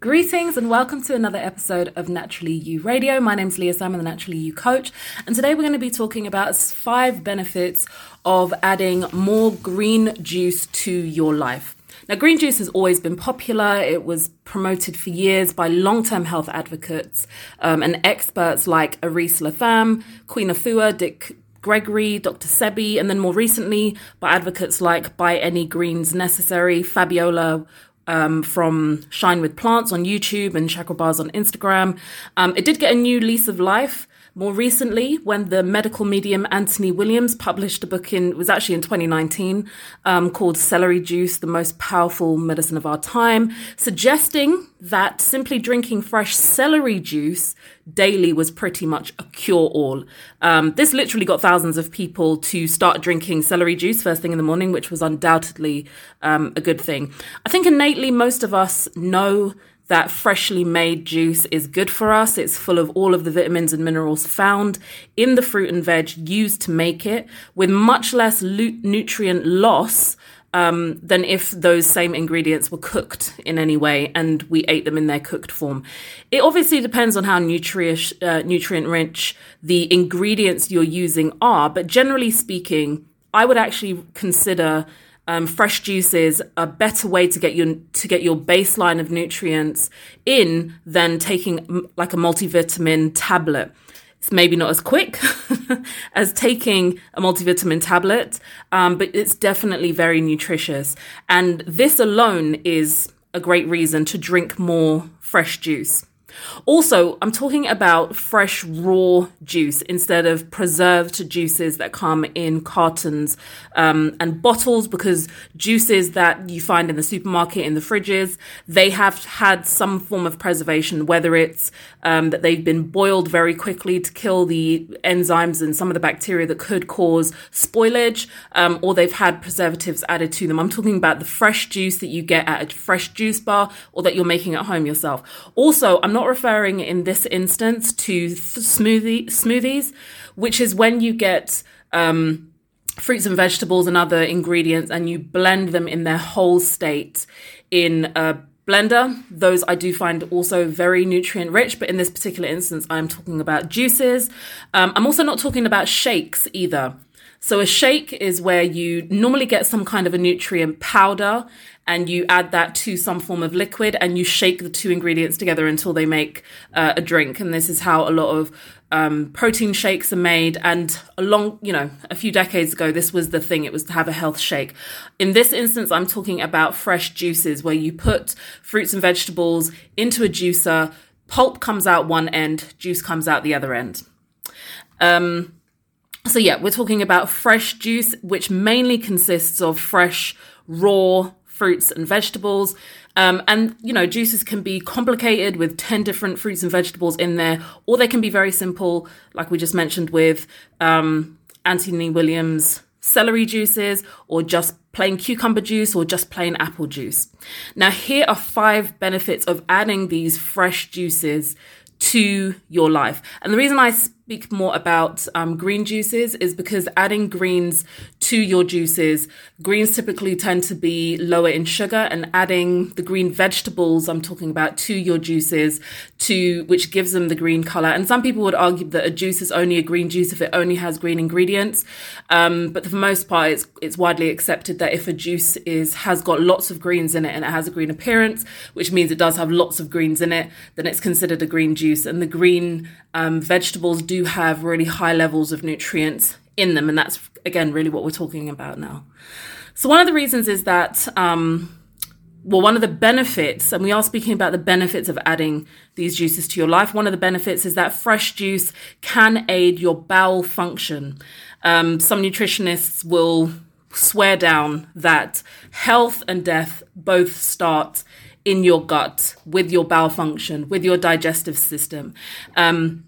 Greetings and welcome to another episode of Naturally You Radio. My name is Leah Sam, I'm the Naturally You coach, and today we're going to be talking about five benefits of adding more green juice to your life. Now, green juice has always been popular. It was promoted for years by long term health advocates um, and experts like Aris LaTham, Queen Afua, Dick Gregory, Dr. Sebi, and then more recently by advocates like By Any Greens Necessary, Fabiola um, from Shine with Plants on YouTube and Chakra Bars on Instagram. Um, it did get a new lease of life more recently when the medical medium Anthony Williams published a book in, it was actually in 2019, um, called Celery Juice, the most powerful medicine of our time, suggesting that simply drinking fresh celery juice daily was pretty much a cure all. Um, this literally got thousands of people to start drinking celery juice first thing in the morning, which was undoubtedly um, a good thing. I think innately most of us know that freshly made juice is good for us. It's full of all of the vitamins and minerals found in the fruit and veg used to make it, with much less nutrient loss um, than if those same ingredients were cooked in any way and we ate them in their cooked form. It obviously depends on how uh, nutrient rich the ingredients you're using are, but generally speaking, I would actually consider um, fresh juices a better way to get your to get your baseline of nutrients in than taking like a multivitamin tablet. It's maybe not as quick as taking a multivitamin tablet, um, but it's definitely very nutritious. And this alone is a great reason to drink more fresh juice. Also, I'm talking about fresh raw juice instead of preserved juices that come in cartons um, and bottles because juices that you find in the supermarket, in the fridges, they have had some form of preservation, whether it's um, that they've been boiled very quickly to kill the enzymes and some of the bacteria that could cause spoilage, um, or they've had preservatives added to them. I'm talking about the fresh juice that you get at a fresh juice bar or that you're making at home yourself. Also, I'm not not referring in this instance to smoothie smoothies, which is when you get um, fruits and vegetables and other ingredients and you blend them in their whole state in a blender. Those I do find also very nutrient rich, but in this particular instance, I'm talking about juices. Um, I'm also not talking about shakes either. So a shake is where you normally get some kind of a nutrient powder and you add that to some form of liquid and you shake the two ingredients together until they make uh, a drink. And this is how a lot of um, protein shakes are made. And a long, you know, a few decades ago, this was the thing. It was to have a health shake. In this instance, I'm talking about fresh juices where you put fruits and vegetables into a juicer, pulp comes out one end, juice comes out the other end. Um, so yeah, we're talking about fresh juice, which mainly consists of fresh, raw fruits and vegetables. Um, and, you know, juices can be complicated with 10 different fruits and vegetables in there, or they can be very simple, like we just mentioned with um, Anthony Williams celery juices, or just plain cucumber juice, or just plain apple juice. Now, here are five benefits of adding these fresh juices to your life. And the reason I speak more about um, green juices is because adding greens to your juices, greens typically tend to be lower in sugar, and adding the green vegetables I'm talking about to your juices, to which gives them the green color. And some people would argue that a juice is only a green juice if it only has green ingredients. Um, but for the most part, it's it's widely accepted that if a juice is has got lots of greens in it and it has a green appearance, which means it does have lots of greens in it, then it's considered a green juice. And the green um, vegetables do have really high levels of nutrients in them, and that's again really what we're talking about now. So one of the reasons is that. Um, well, one of the benefits, and we are speaking about the benefits of adding these juices to your life. One of the benefits is that fresh juice can aid your bowel function. Um, some nutritionists will swear down that health and death both start in your gut with your bowel function, with your digestive system. Um,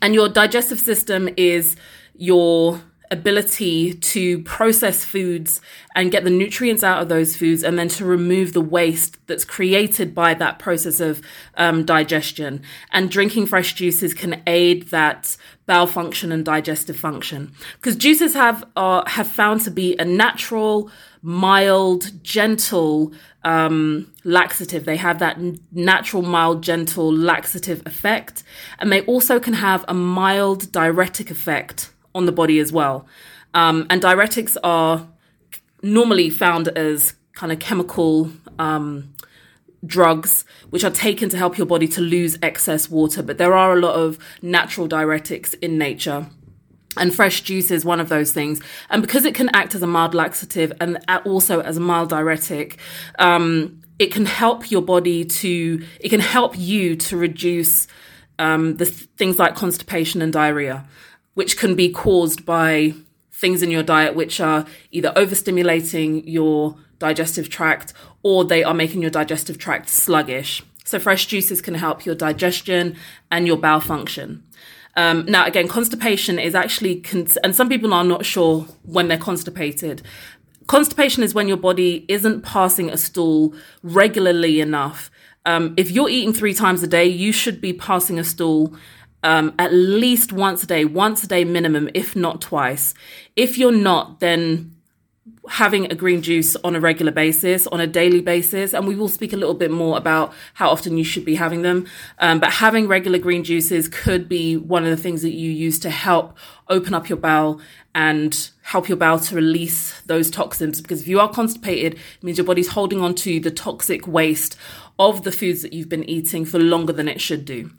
and your digestive system is your ability to process foods and get the nutrients out of those foods and then to remove the waste that's created by that process of um, digestion. And drinking fresh juices can aid that bowel function and digestive function because juices have uh, have found to be a natural, mild, gentle um, laxative. They have that natural, mild, gentle laxative effect, and they also can have a mild diuretic effect on the body as well. Um, and diuretics are normally found as kind of chemical um, drugs which are taken to help your body to lose excess water. But there are a lot of natural diuretics in nature. And fresh juice is one of those things. And because it can act as a mild laxative and also as a mild diuretic, um, it can help your body to, it can help you to reduce um, the th- things like constipation and diarrhea which can be caused by things in your diet which are either overstimulating your digestive tract or they are making your digestive tract sluggish. So, fresh juices can help your digestion and your bowel function. Um, now, again, constipation is actually, and some people are not sure when they're constipated. Constipation is when your body isn't passing a stool regularly enough. Um, if you're eating three times a day, you should be passing a stool um, at least once a day, once a day minimum, if not twice. If you're not, then having a green juice on a regular basis, on a daily basis, and we will speak a little bit more about how often you should be having them. Um, but having regular green juices could be one of the things that you use to help open up your bowel and help your bowel to release those toxins. Because if you are constipated, it means your body's holding on to the toxic waste of the foods that you've been eating for longer than it should do.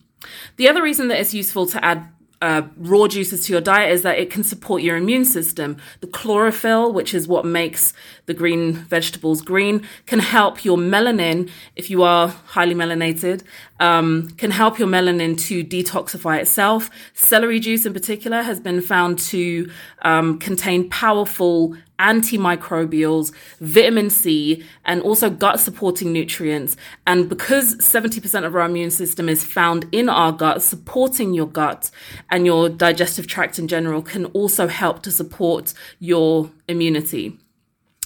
The other reason that it's useful to add uh, raw juices to your diet is that it can support your immune system. The chlorophyll, which is what makes the green vegetables green, can help your melanin, if you are highly melanated, um, can help your melanin to detoxify itself. Celery juice, in particular, has been found to um, contain powerful antimicrobials, vitamin C, and also gut supporting nutrients. And because 70% of our immune system is found in our gut, supporting your gut and your digestive tract in general can also help to support your immunity.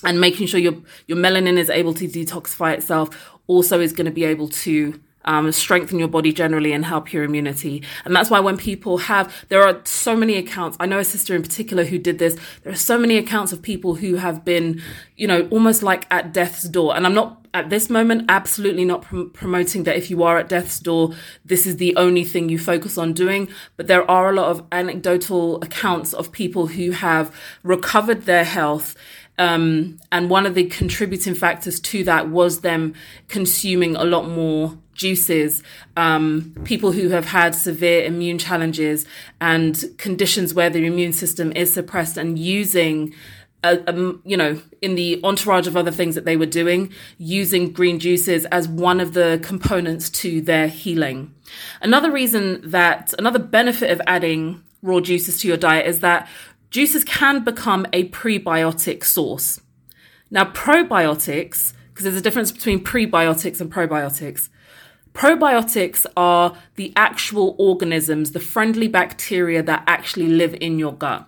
And making sure your, your melanin is able to detoxify itself also is going to be able to um, strengthen your body generally and help your immunity. And that's why when people have, there are so many accounts. I know a sister in particular who did this. There are so many accounts of people who have been, you know, almost like at death's door. And I'm not at this moment absolutely not prom- promoting that if you are at death's door, this is the only thing you focus on doing. But there are a lot of anecdotal accounts of people who have recovered their health um, and one of the contributing factors to that was them consuming a lot more juices, um, people who have had severe immune challenges and conditions where the immune system is suppressed and using a, a, you know, in the entourage of other things that they were doing, using green juices as one of the components to their healing. Another reason that, another benefit of adding raw juices to your diet is that juices can become a prebiotic source. Now, probiotics, because there's a difference between prebiotics and probiotics. Probiotics are the actual organisms, the friendly bacteria that actually live in your gut.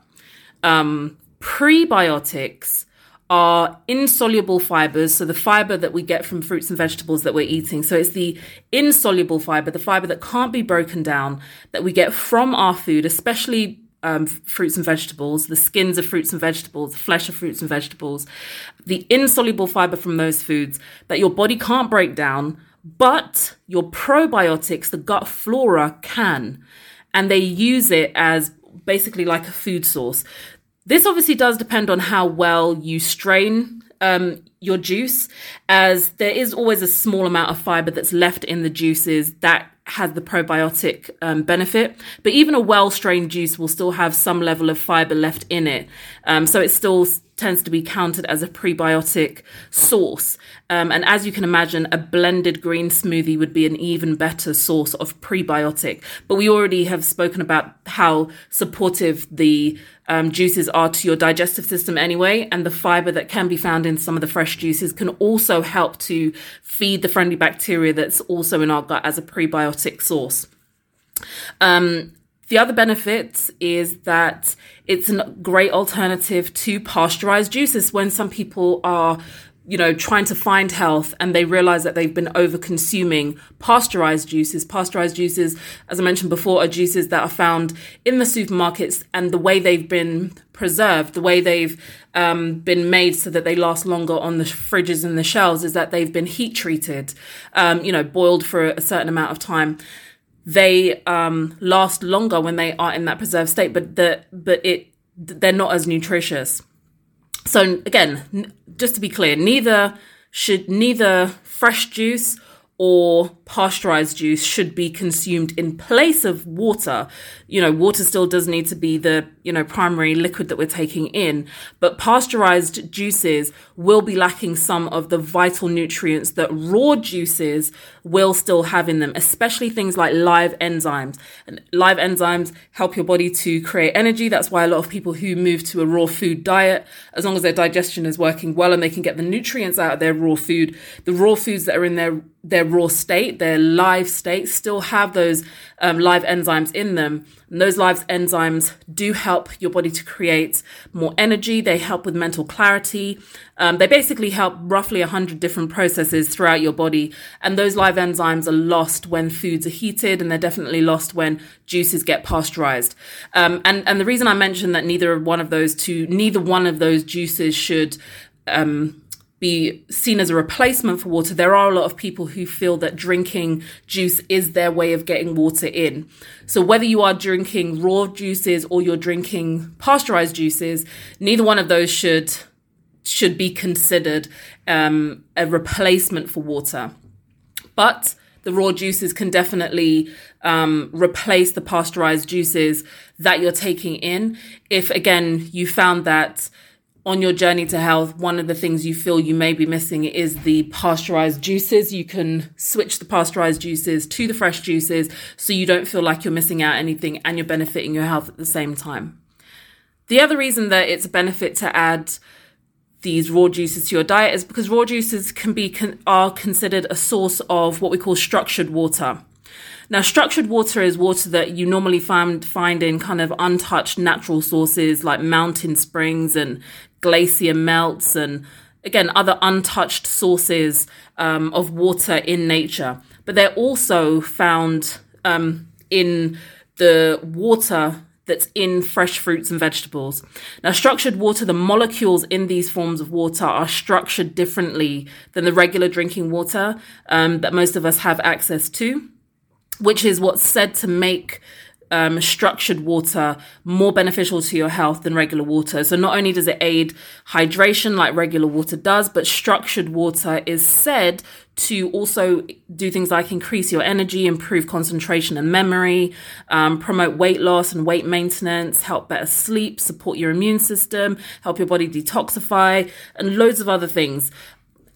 Um, prebiotics are insoluble fibers, so the fiber that we get from fruits and vegetables that we're eating. So it's the insoluble fiber, the fiber that can't be broken down that we get from our food, especially um, fruits and vegetables, the skins of fruits and vegetables, the flesh of fruits and vegetables, the insoluble fiber from those foods that your body can't break down but your probiotics, the gut flora, can. And they use it as basically like a food source. This obviously does depend on how well you strain um, your juice, as there is always a small amount of fiber that's left in the juices that has the probiotic um, benefit. But even a well strained juice will still have some level of fiber left in it. Um, so it still tends to be counted as a prebiotic source. Um, and as you can imagine, a blended green smoothie would be an even better source of prebiotic. But we already have spoken about how supportive the um, juices are to your digestive system anyway, and the fiber that can be found in some of the fresh juices can also help to feed the friendly bacteria that's also in our gut as a prebiotic source. Um, The other benefit is that it's a great alternative to pasteurized juices when some people are you know, trying to find health and they realize that they've been over consuming pasteurized juices. Pasteurized juices, as I mentioned before, are juices that are found in the supermarkets and the way they've been preserved, the way they've um, been made so that they last longer on the fridges and the shelves is that they've been heat treated, um, you know, boiled for a certain amount of time. They um, last longer when they are in that preserved state, but the but it they're not as nutritious. So again, just to be clear, neither should neither fresh juice or pasteurized juice should be consumed in place of water. You know, water still does need to be the, you know, primary liquid that we're taking in, but pasteurized juices will be lacking some of the vital nutrients that raw juices will still have in them, especially things like live enzymes. And live enzymes help your body to create energy. That's why a lot of people who move to a raw food diet, as long as their digestion is working well and they can get the nutrients out of their raw food, the raw foods that are in their their raw state, their live states still have those um, live enzymes in them. And those live enzymes do help your body to create more energy. They help with mental clarity. Um, they basically help roughly 100 different processes throughout your body. And those live enzymes are lost when foods are heated, and they're definitely lost when juices get pasteurized. Um, and, and the reason I mentioned that neither one of those two, neither one of those juices should um, be seen as a replacement for water, there are a lot of people who feel that drinking juice is their way of getting water in. So whether you are drinking raw juices or you're drinking pasteurized juices, neither one of those should should be considered um, a replacement for water. But the raw juices can definitely um, replace the pasteurized juices that you're taking in. If again you found that on your journey to health, one of the things you feel you may be missing is the pasteurized juices. You can switch the pasteurized juices to the fresh juices so you don't feel like you're missing out anything and you're benefiting your health at the same time. The other reason that it's a benefit to add these raw juices to your diet is because raw juices can be are considered a source of what we call structured water. Now, structured water is water that you normally find find in kind of untouched natural sources like mountain springs and glacier melts and again other untouched sources um, of water in nature but they're also found um, in the water that's in fresh fruits and vegetables. Now, structured water, the molecules in these forms of water are structured differently than the regular drinking water um, that most of us have access to, which is what's said to make um, structured water more beneficial to your health than regular water. So not only does it aid hydration like regular water does, but structured water is said to also do things like increase your energy, improve concentration and memory, um, promote weight loss and weight maintenance, help better sleep, support your immune system, help your body detoxify, and loads of other things.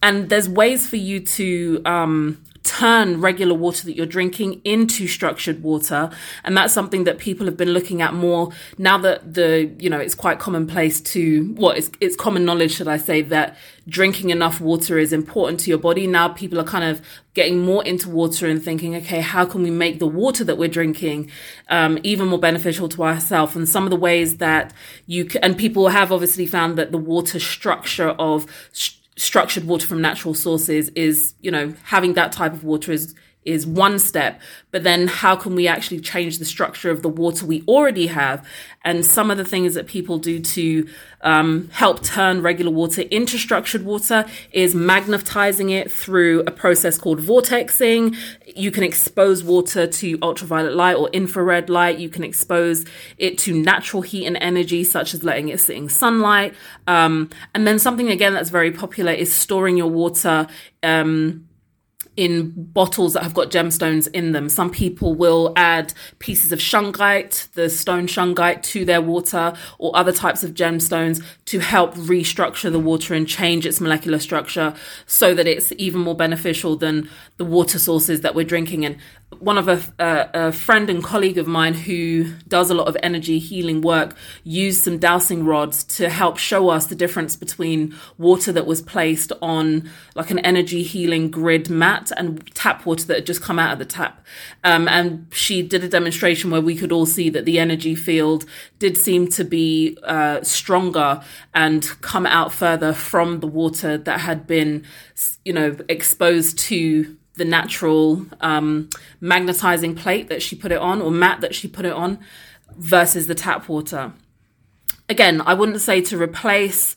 And there's ways for you to um, turn regular water that you're drinking into structured water. And that's something that people have been looking at more now that the, you know, it's quite commonplace to, what well, it's, it's common knowledge, should I say, that drinking enough water is important to your body. Now people are kind of getting more into water and thinking, okay, how can we make the water that we're drinking um, even more beneficial to ourselves? And some of the ways that you can, and people have obviously found that the water structure of sh- structured water from natural sources is, you know, having that type of water is is one step, but then how can we actually change the structure of the water we already have? And some of the things that people do to um, help turn regular water into structured water is magnetizing it through a process called vortexing. You can expose water to ultraviolet light or infrared light. You can expose it to natural heat and energy, such as letting it sit in sunlight. Um, and then something again that's very popular is storing your water. Um, in bottles that have got gemstones in them. Some people will add pieces of shungite, the stone shungite, to their water or other types of gemstones to help restructure the water and change its molecular structure so that it's even more beneficial than the water sources that we're drinking. And one of a, a, a friend and colleague of mine who does a lot of energy healing work used some dowsing rods to help show us the difference between water that was placed on like an energy healing grid mat and tap water that had just come out of the tap. Um, and she did a demonstration where we could all see that the energy field did seem to be uh, stronger and come out further from the water that had been, you know, exposed to the natural um, magnetizing plate that she put it on or mat that she put it on versus the tap water. Again, I wouldn't say to replace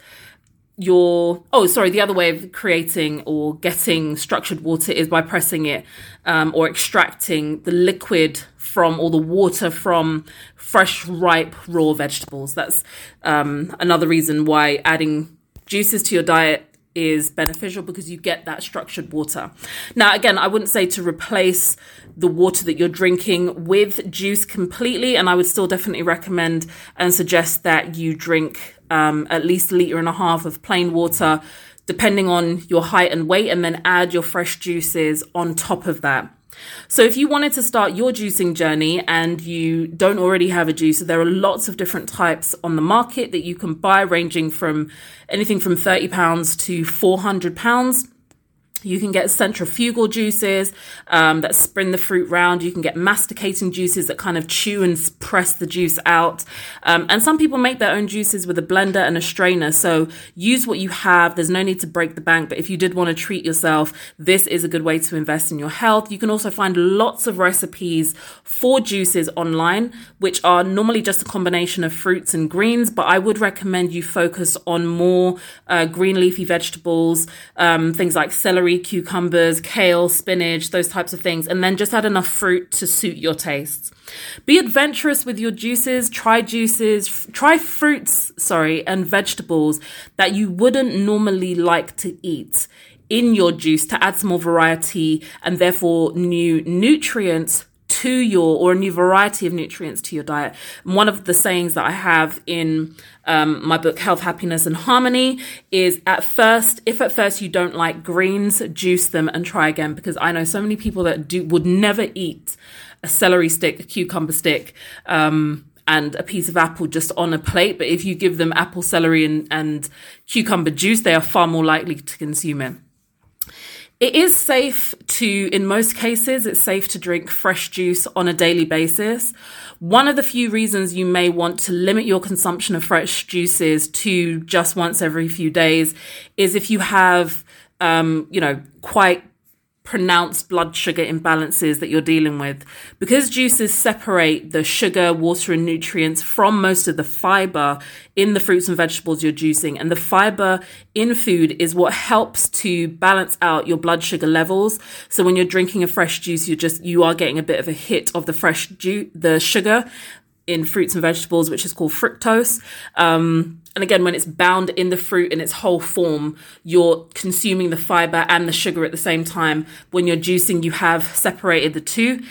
your oh sorry the other way of creating or getting structured water is by pressing it um, or extracting the liquid from or the water from fresh ripe raw vegetables that's um, another reason why adding juices to your diet is beneficial because you get that structured water. Now, again, I wouldn't say to replace the water that you're drinking with juice completely, and I would still definitely recommend and suggest that you drink um, at least a liter and a half of plain water, depending on your height and weight, and then add your fresh juices on top of that. So, if you wanted to start your juicing journey and you don't already have a juicer, there are lots of different types on the market that you can buy, ranging from anything from £30 to £400. You can get centrifugal juices um, that spin the fruit round. You can get masticating juices that kind of chew and press the juice out. Um, and some people make their own juices with a blender and a strainer. So use what you have. There's no need to break the bank. But if you did want to treat yourself, this is a good way to invest in your health. You can also find lots of recipes for juices online, which are normally just a combination of fruits and greens. But I would recommend you focus on more uh, green leafy vegetables, um, things like celery cucumbers, kale, spinach, those types of things, and then just add enough fruit to suit your tastes. Be adventurous with your juices, try juices, f- try fruits, sorry, and vegetables that you wouldn't normally like to eat in your juice to add some more variety and therefore new nutrients to your or a new variety of nutrients to your diet. One of the sayings that I have in um, my book Health, Happiness, and Harmony is at first, if at first you don't like greens, juice them and try again because I know so many people that do would never eat a celery stick, a cucumber stick. Um, and a piece of apple just on a plate. But if you give them apple, celery, and, and cucumber juice, they are far more likely to consume it. It is safe to, in most cases, it's safe to drink fresh juice on a daily basis. One of the few reasons you may want to limit your consumption of fresh juices to just once every few days is if you have, um, you know, quite pronounced blood sugar imbalances that you're dealing with. Because juices separate the sugar, water, and nutrients from most of the fiber in the fruits and vegetables you're juicing, and the fiber in food is what helps to balance out your blood sugar levels. So when you're drinking a fresh juice, you're just you are getting a bit of a hit of the fresh juice, the sugar in fruits and vegetables, which is called fructose. Um, and again, when it's bound in the fruit in its whole form, you're consuming the fiber and the sugar at the same time. When you're juicing, you have separated the two.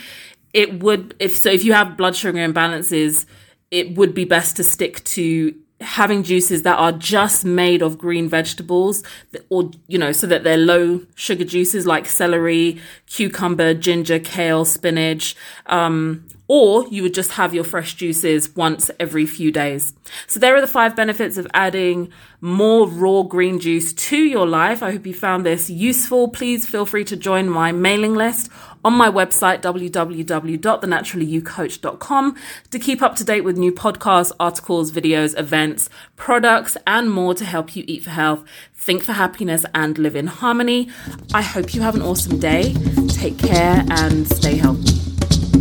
It would, if so, if you have blood sugar imbalances, it would be best to stick to having juices that are just made of green vegetables or you know so that they're low sugar juices like celery cucumber ginger kale spinach um, or you would just have your fresh juices once every few days. So there are the five benefits of adding more raw green juice to your life. I hope you found this useful. Please feel free to join my mailing list on my website, www.thenaturallyyoucoach.com, to keep up to date with new podcasts, articles, videos, events, products, and more to help you eat for health, think for happiness, and live in harmony. I hope you have an awesome day. Take care and stay healthy.